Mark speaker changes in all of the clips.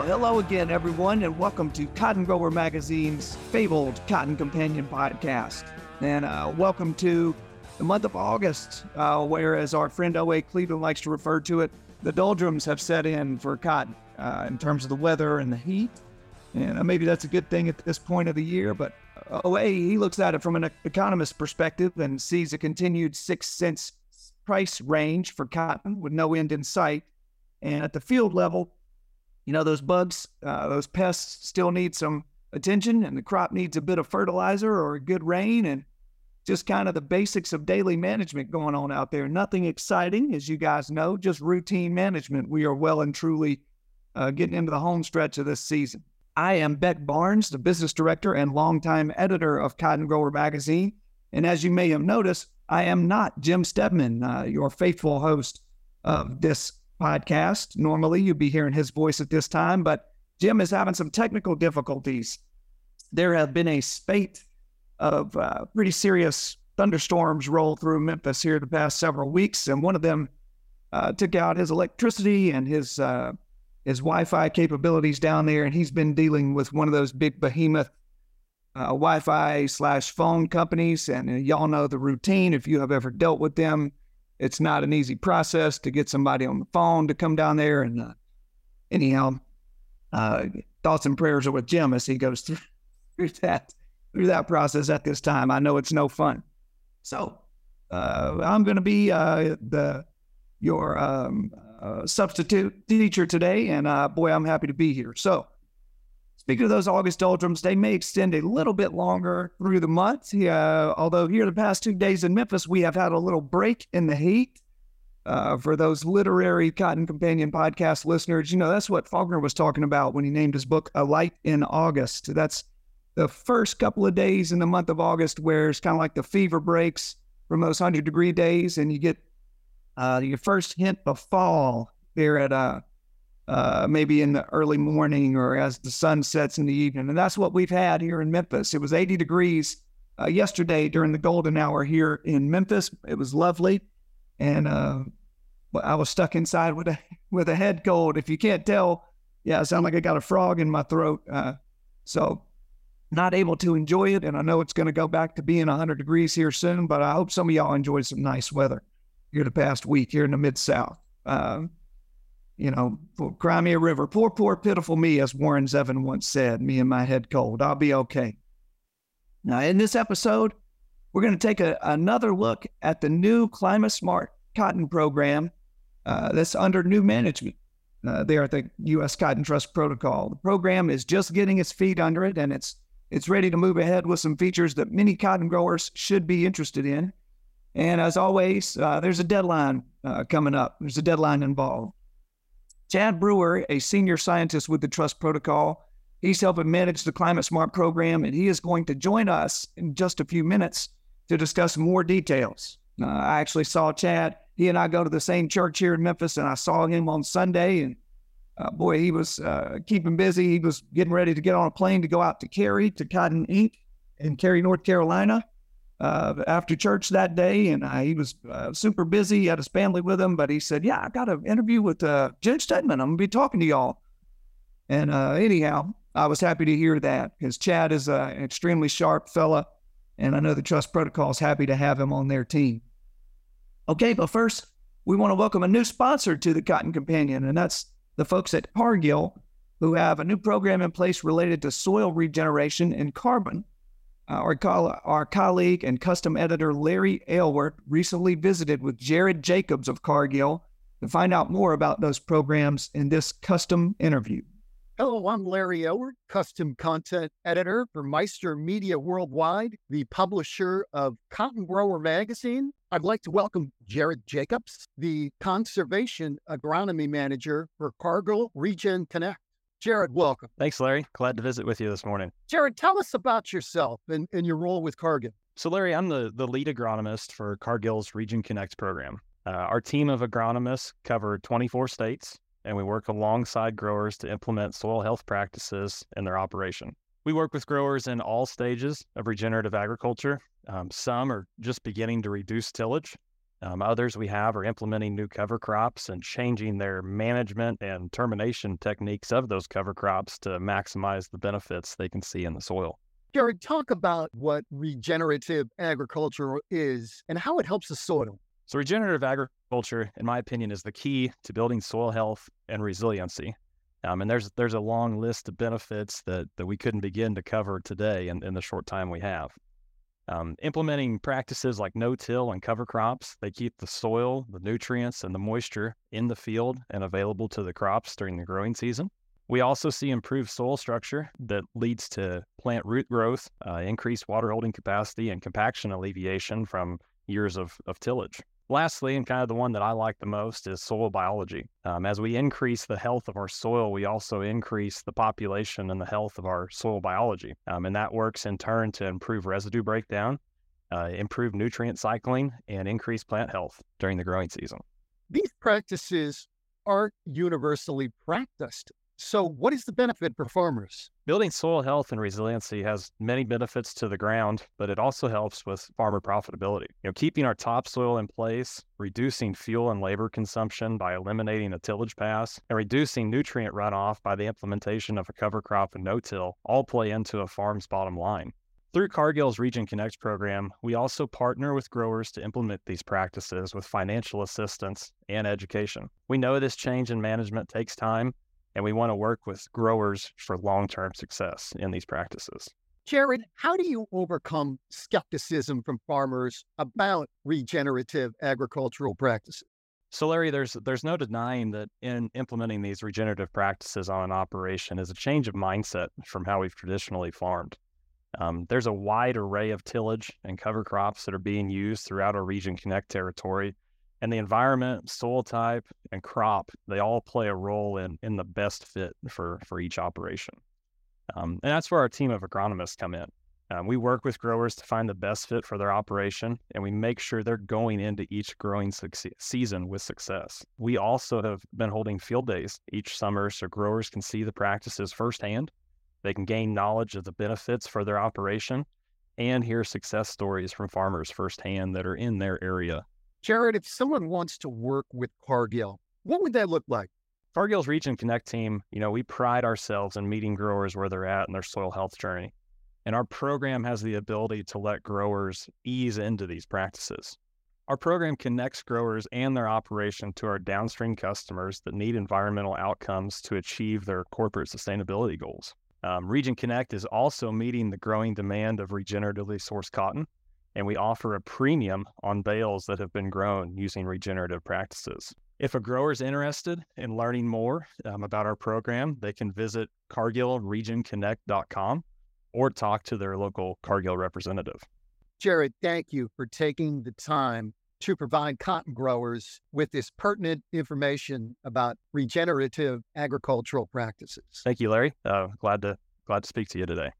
Speaker 1: Well, hello again, everyone, and welcome to Cotton Grower Magazine's fabled Cotton Companion podcast. And uh, welcome to the month of August, uh, where, as our friend O.A. Cleveland likes to refer to it, the doldrums have set in for cotton uh, in terms of the weather and the heat. And uh, maybe that's a good thing at this point of the year, but OA, he looks at it from an economist perspective and sees a continued six cents price range for cotton with no end in sight. And at the field level, you know, those bugs, uh, those pests still need some attention, and the crop needs a bit of fertilizer or a good rain, and just kind of the basics of daily management going on out there. Nothing exciting, as you guys know, just routine management. We are well and truly uh, getting into the home stretch of this season. I am Beck Barnes, the business director and longtime editor of Cotton Grower Magazine. And as you may have noticed, I am not Jim Stedman, uh, your faithful host of this podcast. Normally, you'd be hearing his voice at this time, but Jim is having some technical difficulties. There have been a spate of uh, pretty serious thunderstorms roll through Memphis here the past several weeks, and one of them uh, took out his electricity and his uh, his Wi-Fi capabilities down there, and he's been dealing with one of those big behemoth uh, Wi-Fi slash phone companies, and uh, y'all know the routine. If you have ever dealt with them, it's not an easy process to get somebody on the phone to come down there. And uh, anyhow, uh, thoughts and prayers are with Jim as he goes through, through that through that process at this time. I know it's no fun. So uh, I'm going to be uh, the your um, uh, substitute teacher today, and uh, boy, I'm happy to be here. So Speaking of those August doldrums, they may extend a little bit longer through the month. Although here the past two days in Memphis, we have had a little break in the heat. Uh, for those literary Cotton Companion podcast listeners, you know, that's what Faulkner was talking about when he named his book A Light in August. That's the first couple of days in the month of August where it's kind of like the fever breaks from those 100 degree days, and you get uh, your first hint of fall there at uh, uh, maybe in the early morning or as the sun sets in the evening. And that's what we've had here in Memphis. It was 80 degrees uh, yesterday during the golden hour here in Memphis. It was lovely. And uh, I was stuck inside with a with a head cold. If you can't tell, yeah, I sound like I got a frog in my throat. Uh, so not able to enjoy it. And I know it's going to go back to being 100 degrees here soon, but I hope some of y'all enjoyed some nice weather here the past week here in the Mid South. Um, you know, cry me a river. Poor, poor, pitiful me, as Warren Zevon once said, me and my head cold. I'll be okay. Now, in this episode, we're going to take a, another look at the new Climate Smart Cotton Program uh, that's under new management uh, there at the U.S. Cotton Trust Protocol. The program is just getting its feet under it, and it's it's ready to move ahead with some features that many cotton growers should be interested in. And as always, uh, there's a deadline uh, coming up. There's a deadline involved. Chad Brewer, a senior scientist with the Trust Protocol, he's helping manage the Climate Smart program, and he is going to join us in just a few minutes to discuss more details. Uh, I actually saw Chad. He and I go to the same church here in Memphis, and I saw him on Sunday. And uh, boy, he was uh, keeping busy. He was getting ready to get on a plane to go out to Cary, to Cotton Inc. in Cary, North Carolina uh, after church that day, and he was uh, super busy. He had his family with him, but he said, "Yeah, I got an interview with uh, Jim Stedman. I'm gonna be talking to y'all." And uh, anyhow, I was happy to hear that because Chad is an extremely sharp fella, and I know the Trust Protocol is happy to have him on their team. Okay, but first, we want to welcome a new sponsor to the Cotton Companion, and that's the folks at Cargill, who have a new program in place related to soil regeneration and carbon Uh, our, co- our colleague and custom editor Larry Aylward recently visited with Jared Jacobs of Cargill to find out more about those programs in this custom interview.
Speaker 2: Hello, I'm Larry Aylward, custom content editor for Meister Media Worldwide, the publisher of Cotton Grower Magazine. I'd like to welcome Jared Jacobs, the conservation agronomy manager for Cargill Regen Connect. Jared, welcome.
Speaker 3: Thanks, Larry. Glad to visit with you this morning.
Speaker 2: Jared, tell us about yourself and, and your role with Cargill.
Speaker 3: So, Larry, I'm the, the lead agronomist for Cargill's Regen Connect program. Uh, our team of agronomists cover 24 states, and we work alongside growers to implement soil health practices in their operation. We work with growers in all stages of regenerative agriculture. Um, some are just beginning to reduce tillage, Um, others we have are implementing new cover crops and changing their management and termination techniques of those cover crops to maximize the benefits they can see in the soil.
Speaker 2: Jared, talk about what regenerative agriculture is and how it helps the soil.
Speaker 3: So, regenerative agriculture, in my opinion, is the key to building soil health and resiliency. Um, and there's there's a long list of benefits that that we couldn't begin to cover today in, in the short time we have. Um, implementing practices like no-till and cover crops, they keep the soil, the nutrients, and the moisture in the field and available to the crops during the growing season. We also see improved soil structure that leads to plant root growth, uh, increased water holding capacity, and compaction alleviation from years of, of tillage. Lastly, and kind of the one that I like the most, is soil biology. Um, as we increase the health of our soil, we also increase the population and the health of our soil biology. Um, and that works in turn to improve residue breakdown, uh, improve nutrient cycling, and increase plant health during the growing season.
Speaker 2: These practices aren't universally practiced so, what is the benefit for farmers?
Speaker 3: Building soil health and resiliency has many benefits to the ground, but it also helps with farmer profitability. You know, keeping our topsoil in place, reducing fuel and labor consumption by eliminating a tillage pass, and reducing nutrient runoff by the implementation of a cover crop and no-till all play into a farm's bottom line. Through Cargill's Regen Connect program, we also partner with growers to implement these practices with financial assistance and education. We know this change in management takes time, and we want to work with growers for long term success in these practices.
Speaker 2: Jared, how do you overcome skepticism from farmers about regenerative agricultural practices?
Speaker 3: So, Larry, there's there's no denying that in implementing these regenerative practices on an operation is a change of mindset from how we've traditionally farmed. Um, there's a wide array of tillage and cover crops that are being used throughout our Regen Connect territory and the environment, soil type, and crop, they all play a role in in the best fit for for each operation. Um, and that's where our team of agronomists come in. Um, we work with growers to find the best fit for their operation, and we make sure they're going into each growing season with success. We also have been holding field days each summer so growers can see the practices firsthand. They can gain knowledge of the benefits for their operation and hear success stories from farmers firsthand that are in their area
Speaker 2: Jared, if someone wants to work with Cargill, what would that look like?
Speaker 3: Cargill's Regen Connect team, you know, we pride ourselves in meeting growers where they're at in their soil health journey. And our program has the ability to let growers ease into these practices. Our program connects growers and their operation to our downstream customers that need environmental outcomes to achieve their corporate sustainability goals. Um, Regen Connect is also meeting the growing demand of regeneratively sourced cotton and we offer a premium on bales that have been grown using regenerative practices. If a grower is interested in learning more um, about our program, they can visit cargillregion.connect.com or talk to their local Cargill representative.
Speaker 2: Jared, thank you for taking the time to provide cotton growers with this pertinent information about regenerative agricultural practices.
Speaker 3: Thank you, Larry. Uh, glad to glad to speak to you today.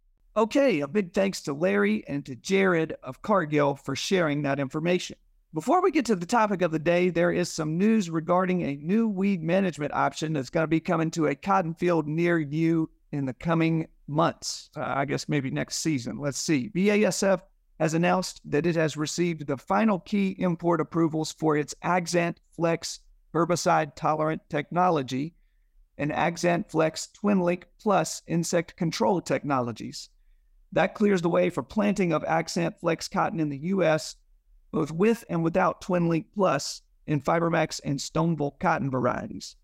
Speaker 1: Okay, a big thanks to Larry and to Jared of Cargill for sharing that information. Before we get to the topic of the day, there is some news regarding a new weed management option that's going to be coming to a cotton field near you in the coming months. Uh, I guess maybe next season. Let's see. BASF has announced that it has received the final key import approvals for its Axant Flex herbicide tolerant technology and Axant Flex TwinLink Plus insect control technologies. That clears the way for planting of Axant Flex cotton in the U.S., both with and without TwinLink Plus in FiberMax and Stoneville cotton varieties.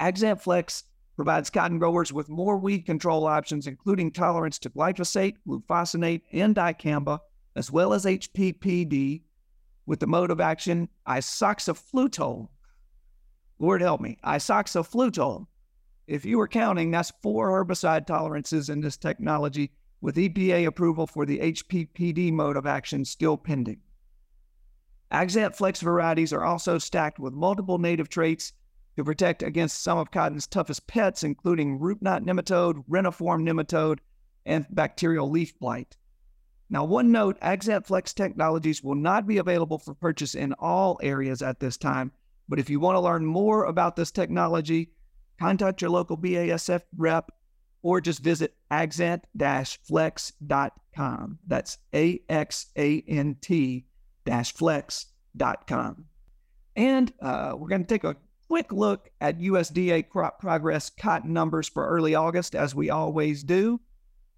Speaker 1: Axant Flex provides cotton growers with more weed control options, including tolerance to glyphosate, glufosinate, and dicamba, as well as HPPD, with the mode of action isoxaflutole. Lord help me, isoxaflutole. If you were counting, that's four herbicide tolerances in this technology with EPA approval for the HPPD mode of action still pending. Axant Flex varieties are also stacked with multiple native traits to protect against some of cotton's toughest pests, including root knot nematode, reniform nematode, and bacterial leaf blight. Now, one note Axant Flex technologies will not be available for purchase in all areas at this time, but if you want to learn more about this technology, contact your local BASF rep or just visit axant-flex.com. That's A X A N T flex.com. And uh, we're going to take a quick look at USDA crop progress cotton numbers for early August, as we always do.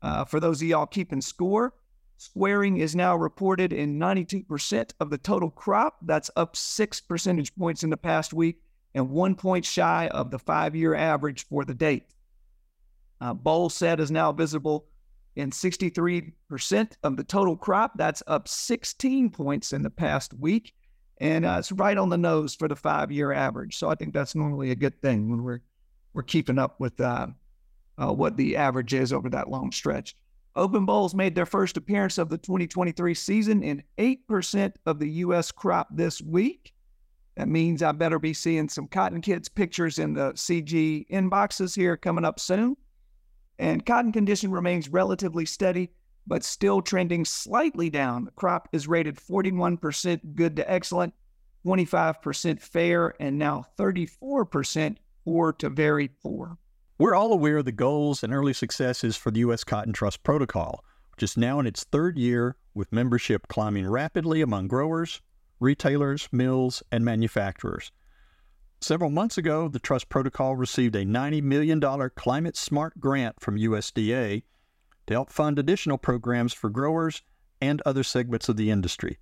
Speaker 1: Uh, for those of y'all keeping score, squaring is now reported in 92% of the total crop. That's up six percentage points in the past week and one point shy of the five year average for the date. Uh, boll set is now visible in 63% of the total crop. That's up 16 points in the past week. And uh, it's right on the nose for the five year average. So I think that's normally a good thing when we're, we're keeping up with uh, uh, what the average is over that long stretch. Open bolls made their first appearance of the 2023 season in 8% of the U.S. crop this week. That means I better be seeing some Cotton Kids pictures in the CG inboxes here coming up soon. And cotton condition remains relatively steady, but still trending slightly down. The crop is rated 41% good to excellent, 25% fair, and now 34% poor to very poor.
Speaker 4: We're all aware of the goals and early successes for the U.S. Cotton Trust Protocol, which is now in its third year with membership climbing rapidly among growers, retailers, mills, and manufacturers. Several months ago, the Trust Protocol received a $90 million Climate Smart grant from USDA to help fund additional programs for growers and other segments of the industry.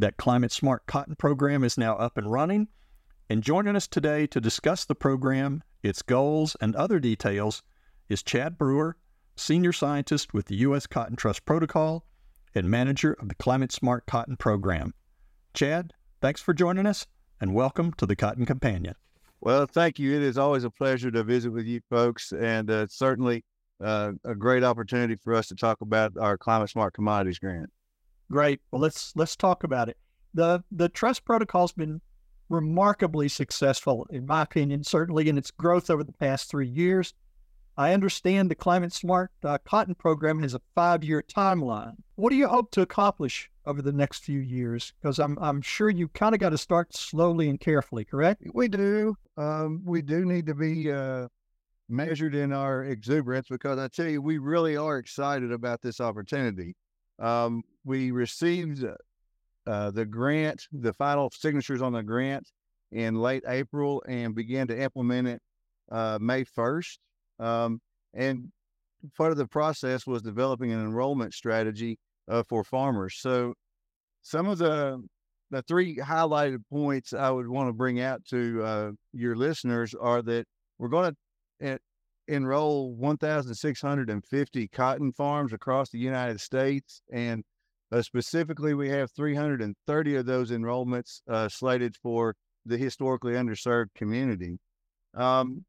Speaker 4: That Climate Smart Cotton program is now up and running. And joining us today to discuss the program, its goals, and other details is Chad Brewer, Senior Scientist with the U.S. Cotton Trust Protocol and Manager of the Climate Smart Cotton Program. Chad, thanks for joining us and welcome to the Cotton Companion.
Speaker 5: Well, thank you. It is always a pleasure to visit with you folks, and uh, certainly uh, a great opportunity for us to talk about our Climate Smart Commodities Grant.
Speaker 4: Great. Well, let's let's talk about it. the The trust protocol's been remarkably successful, in my opinion, certainly in its growth over the past three years. I understand the Climate Smart uh, Cotton Program has a five year timeline. What do you hope to accomplish over the next few years? Because I'm, I'm sure you kind of got to start slowly and carefully, correct?
Speaker 5: We do. Um, we do need to be uh, measured in our exuberance because I tell you, we really are excited about this opportunity. Um, we received uh, the grant, the final signatures on the grant in late April and began to implement it uh, May 1st. Um, and part of the process was developing an enrollment strategy uh, for farmers. So some of the the three highlighted points I would want to bring out to uh, your listeners are that we're going to enroll 1,650 cotton farms across the United States, and uh, specifically, we have 330 of those enrollments uh, slated for the historically underserved community. Um,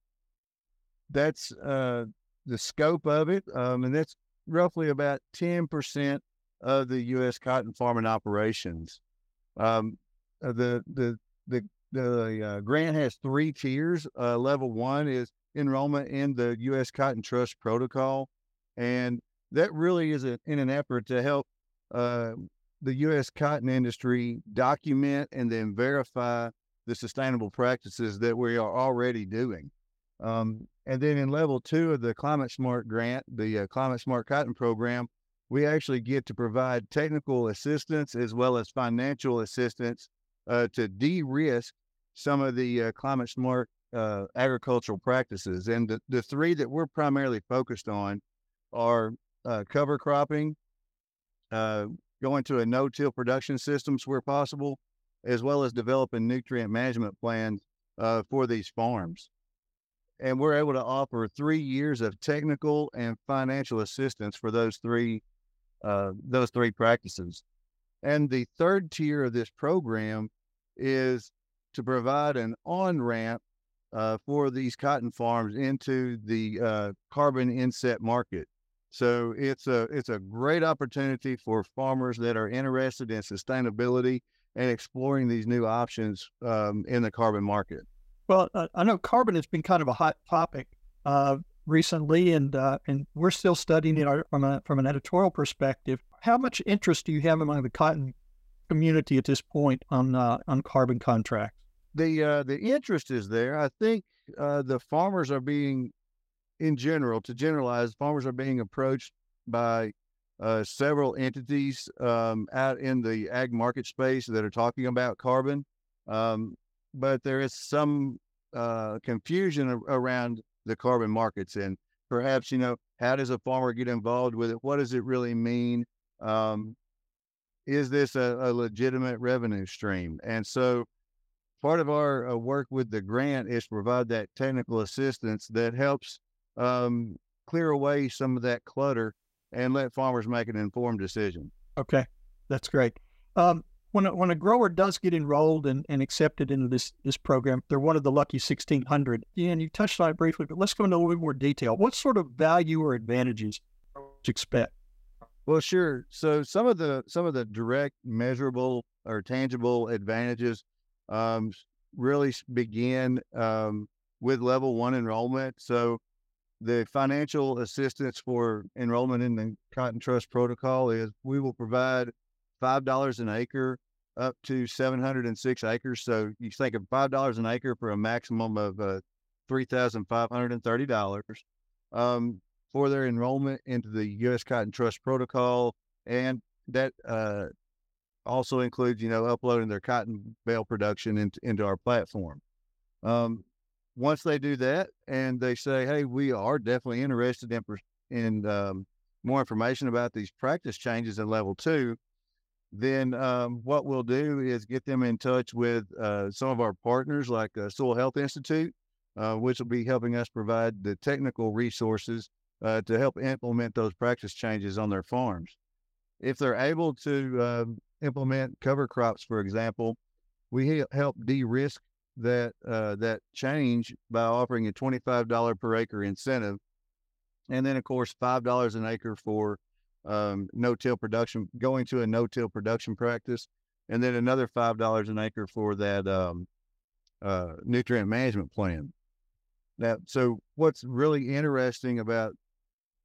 Speaker 5: that's uh, the scope of it, um, and that's roughly about 10% of the U.S. cotton farming operations. Um, uh, the the the the uh, grant has three tiers. Uh, level one is enrollment in the U.S. Cotton Trust Protocol, and that really is a, in an effort to help uh, the U.S. cotton industry document and then verify the sustainable practices that we are already doing. Um, and then in level two of the Climate Smart grant, the uh, Climate Smart Cotton Program, we actually get to provide technical assistance as well as financial assistance uh, to de risk some of the uh, climate smart uh, agricultural practices. And the, the three that we're primarily focused on are uh, cover cropping, uh, going to a no-till production systems where possible, as well as developing nutrient management plans for these farms. And we're able to offer three years of technical and financial assistance for those three uh, those three practices. And the third tier of this program is to provide an on ramp uh, for these cotton farms into the uh, carbon inset market. So it's a it's a great opportunity for farmers that are interested in sustainability and exploring these new options um, in the carbon market.
Speaker 4: Well, uh, I know carbon has been kind of a hot topic uh, recently, and uh, and we're still studying it from a, from an editorial perspective. How much interest do you have among the cotton community at this point on uh, on carbon contracts?
Speaker 5: The uh, the interest is there. I think uh, the farmers are being in general, to generalize, farmers are being approached by uh, several entities um, out in the ag market space that are talking about carbon, um, but there is some uh, confusion around the carbon markets and perhaps you know how does a farmer get involved with it? What does it really mean? Um, is this a, a, legitimate revenue stream? And so part of our uh, work with the grant is to provide that technical assistance that helps um, clear away some of that clutter and let farmers make an informed decision.
Speaker 4: Okay, that's great. Um, when a, when a grower does get enrolled and, and accepted into this this program, they're one of the lucky 1600. And you touched on it briefly, but let's go into a little bit more detail. What sort of value or advantages you expect?
Speaker 5: Well, sure. So some of the some of the direct, measurable or tangible advantages um, really begin um, with level one enrollment. So the financial assistance for enrollment in the Cotton Trust Protocol is we will provide five dollars an acre up to seven hundred and six acres. So you think of five dollars an acre for a maximum of uh, three thousand five hundred and thirty dollars um, for their enrollment into the U.S. Cotton Trust Protocol, and that uh, also includes you know uploading their cotton bale production into, into our platform. Um, once they do that and they say, "Hey, we are definitely interested in in um, more information about these practice changes in level two, then um, what we'll do is get them in touch with uh, some of our partners, like uh, Soil Health Institute, uh, which will be helping us provide the technical resources uh, to help implement those practice changes on their farms. If they're able to um, implement cover crops, for example, we help de-risk that uh, that change by offering a $25 per acre incentive, and then of course five dollars an acre for um, no-till production, going to a no-till production practice, and then another five dollars an acre for that um, uh, nutrient management plan. Now, so what's really interesting about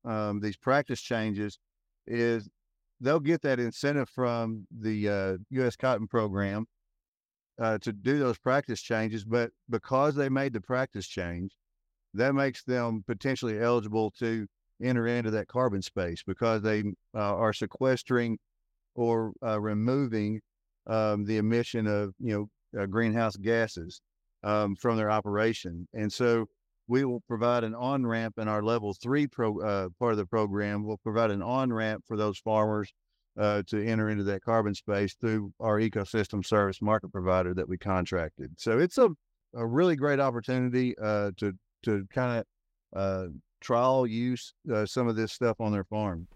Speaker 5: um, these practice changes is they'll get that incentive from the uh, U.S. Cotton Program uh, to do those practice changes, but because they made the practice change, that makes them potentially eligible to enter into that carbon space because they uh, are sequestering or uh, removing um, the emission of you know uh, greenhouse gases um, from their operation, and so we will provide an on ramp in our level three pro, uh, part of the program. We'll provide an on ramp for those farmers uh, to enter into that carbon space through our ecosystem service market provider that we contracted. So it's a, a really great opportunity uh, to to kind of uh, trial use uh, some of this stuff on their farm.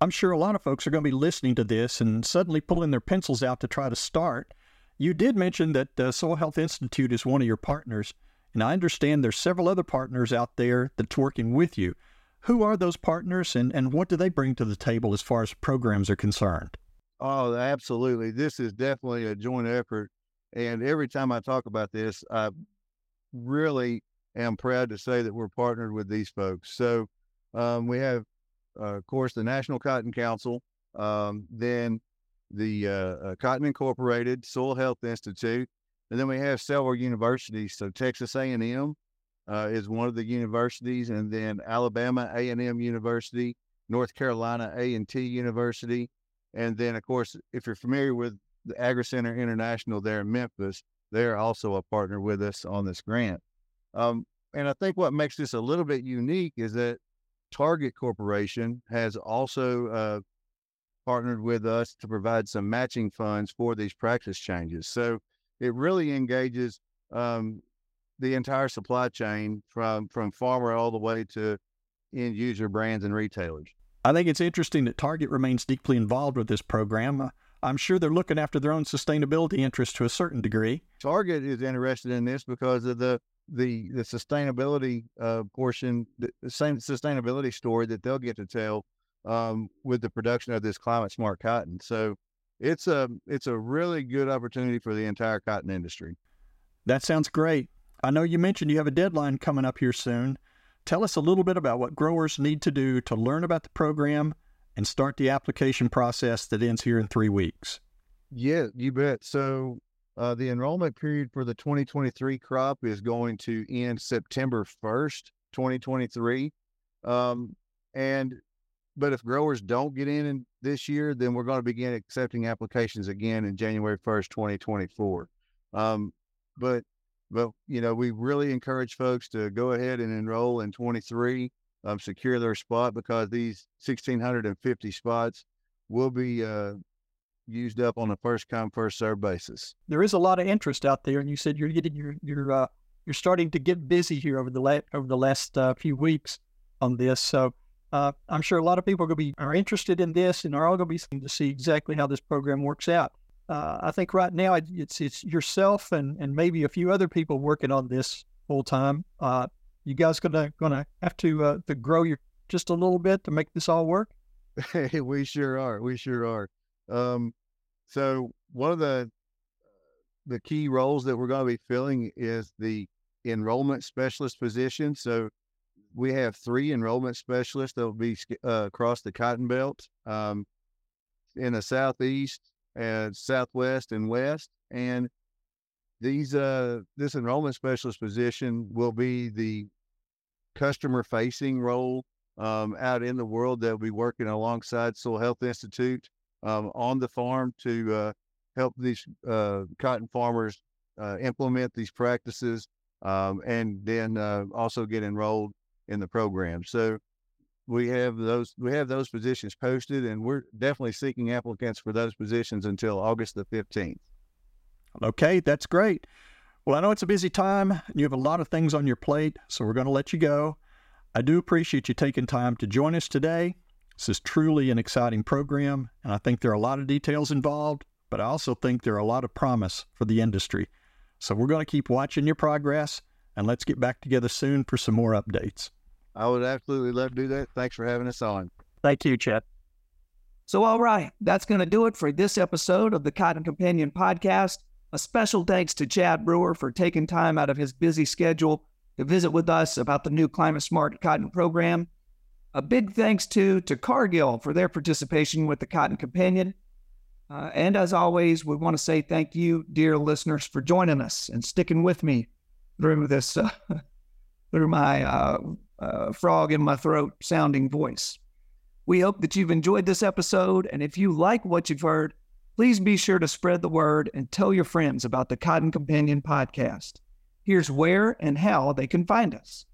Speaker 4: I'm sure a lot of folks are going to be listening to this and suddenly pulling their pencils out to try to start. You did mention that the Soil Health Institute is one of your partners, and I understand there's several other partners out there that's working with you. Who are those partners and, and what do they bring to the table as far as programs are concerned?
Speaker 5: Oh, absolutely. This is definitely a joint effort. And every time I talk about this, I really am proud to say that we're partnered with these folks. So um, we have, uh, of course, the National Cotton Council, um, then the uh, uh, Cotton Incorporated, Soil Health Institute, and then we have several universities. So Texas A&M, uh, is one of the universities, and then Alabama A and M University, North Carolina A and T University, and then of course, if you're familiar with the Agri Center International there in Memphis, they're also a partner with us on this grant. Um, and I think what makes this a little bit unique is that Target Corporation has also uh, partnered with us to provide some matching funds for these practice changes. So it really engages um, the entire supply chain from from farmer all the way to end user brands and retailers.
Speaker 4: I think it's interesting that Target remains deeply involved with this program. Uh, I'm sure they're looking after their own sustainability interests to a certain degree.
Speaker 5: Target is interested in this because of the the the sustainability uh, portion, the same sustainability story that they'll get to tell um, with the production of this climate smart cotton. So it's a it's a really good opportunity for the entire cotton industry.
Speaker 4: That sounds great. I know you mentioned you have a deadline coming up here soon. Tell us a little bit about what growers need to do to learn about the program and start the application process that ends here in three weeks.
Speaker 5: Yeah, you bet. So, uh, the enrollment period for the 2023 crop is going to end September 1st, 2023. Um, and but if growers don't get in, in this year, then we're going to begin accepting applications again in January 1st, 2024. Um, but but you know, we really encourage folks to go ahead and enroll in 23, um, secure their spot because these 1,650 spots will be uh, used up on a first come first serve basis.
Speaker 4: There is a lot of interest out there, and you said you're getting your your uh, you're starting to get busy here over the la- over the last uh, few weeks on this. So uh, I'm sure a lot of people are going to be are interested in this and are all going to be to see exactly how this program works out. Uh, I think right now it's it's yourself and and maybe a few other people working on this full time. Uh, you guys gonna gonna have to uh, to grow your just a little bit to make this all work.
Speaker 5: Hey, we sure are. We sure are. Um, so one of the the key roles that we're going to be filling is the enrollment specialist position. So we have three enrollment specialists that will be uh, across the Cotton Belt um, in the southeast and southwest and west. And these uh, this enrollment specialist position will be the customer facing role um, out in the world that will be working alongside Soil Health Institute um, on the farm to uh, help these uh, cotton farmers uh, implement these practices um, and then uh, also get enrolled in the program. So we have those we have those positions posted, and we're definitely seeking applicants for those positions until August the fifteenth.
Speaker 4: Okay, that's great. Well, I know it's a busy time. And you have a lot of things on your plate, so we're going to let you go. I do appreciate you taking time to join us today. This is truly an exciting program, and I think there are a lot of details involved, but I also think there are a lot of promise for the industry. So we're going to keep watching your progress, and let's get back together soon for some more updates.
Speaker 5: I would absolutely love to do that. Thanks for having us on.
Speaker 4: Thank you, Chad.
Speaker 1: So, all right, that's going to do it for this episode of the Cotton Companion podcast. A special thanks to Chad Brewer for taking time out of his busy schedule to visit with us about the new Climate Smart Cotton program. A big thanks to to Cargill for their participation with the Cotton Companion. Uh, and as always, we want to say thank you, dear listeners, for joining us and sticking with me through this, uh, through my uh, uh, frog in my throat sounding voice. We hope that you've enjoyed this episode, and if you like what you've heard, please be sure to spread the word and tell your friends about the Cotton Companion podcast. Here's where and how they can find us.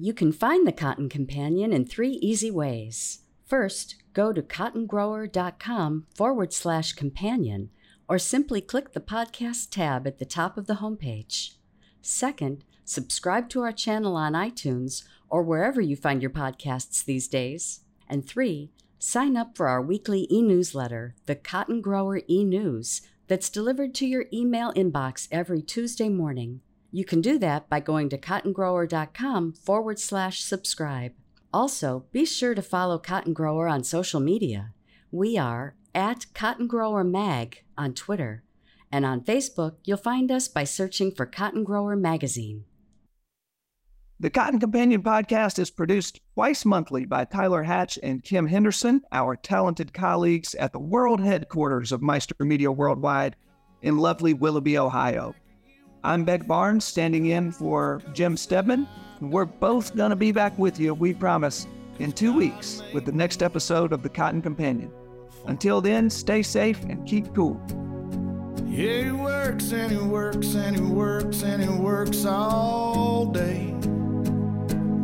Speaker 6: You can find the Cotton Companion in three easy ways. First, go to cottongrower.com forward slash companion, or simply click the podcast tab at the top of the homepage. Second, subscribe to our channel on iTunes or wherever you find your podcasts these days. And three, sign up for our weekly e newsletter, the Cotton Grower e News, that's delivered to your email inbox every Tuesday morning. You can do that by going to cottongrower.com forward slash subscribe. Also, be sure to follow Cotton Grower on social media. We are at Cotton Grower Mag on Twitter, and on Facebook, you'll find us by searching for Cotton Grower Magazine.
Speaker 1: The Cotton Companion podcast is produced twice monthly by Tyler Hatch and Kim Henderson, our talented colleagues at the world headquarters of Meister Media Worldwide in lovely Willoughby, Ohio. I'm Beck Barnes, standing in for Jim Stedman. We're both going to be back with you, we promise, in two weeks with the next episode of The Cotton Companion. Until then, stay safe and keep cool.
Speaker 7: Yeah, he works and he works and he works and he works all day.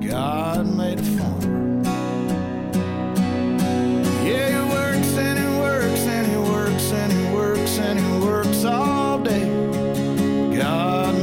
Speaker 7: God made a farmer. Yeah, he works and he works and he works and he works and he works all day. God